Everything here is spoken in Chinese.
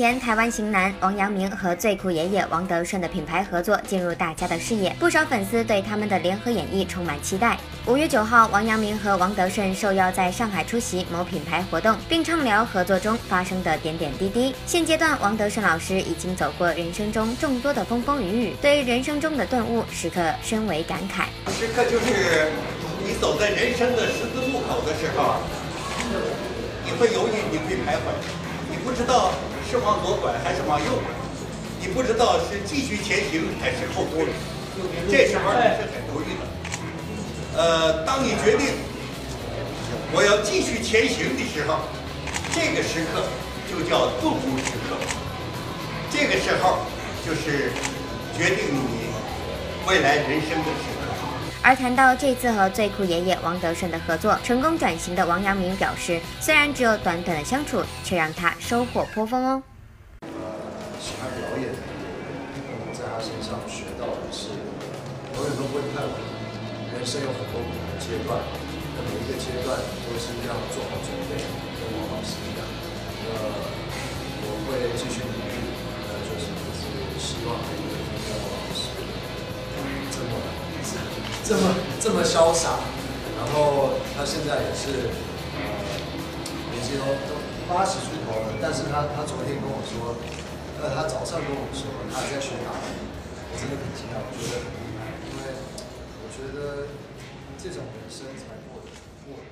前，台湾型男王阳明和最酷爷爷王德顺的品牌合作进入大家的视野，不少粉丝对他们的联合演绎充满期待。五月九号，王阳明和王德顺受邀在上海出席某品牌活动，并畅聊合作中发生的点点滴滴。现阶段，王德顺老师已经走过人生中众多的风风雨雨，对人生中的顿悟时刻深为感慨。时刻就是你走在人生的十字路口的时候，你会犹豫，你会徘徊，不知道是往左拐还是往右拐，你不知道是继续前行还是后退，这时候你是很犹豫的。呃，当你决定我要继续前行的时候，这个时刻就叫顿悟时刻，这个时候就是决定你未来人生的时刻。而谈到这次和最酷爷爷王德顺的合作，成功转型的王阳明表示，虽然只有短短的相处，却让他收获颇丰哦。喜欢表演，在他身上学到的是，永远都不会太晚。人生有很多不同的阶段，那每一个阶段都是要做好准备，跟王老师一样这么这么潇洒。然后他现在也是呃年纪都都八十出头了，但是他他昨天跟我说，呃，他早上跟我说他在学打，我真的很惊讶，我觉得，因为我觉得这种人生才过得过。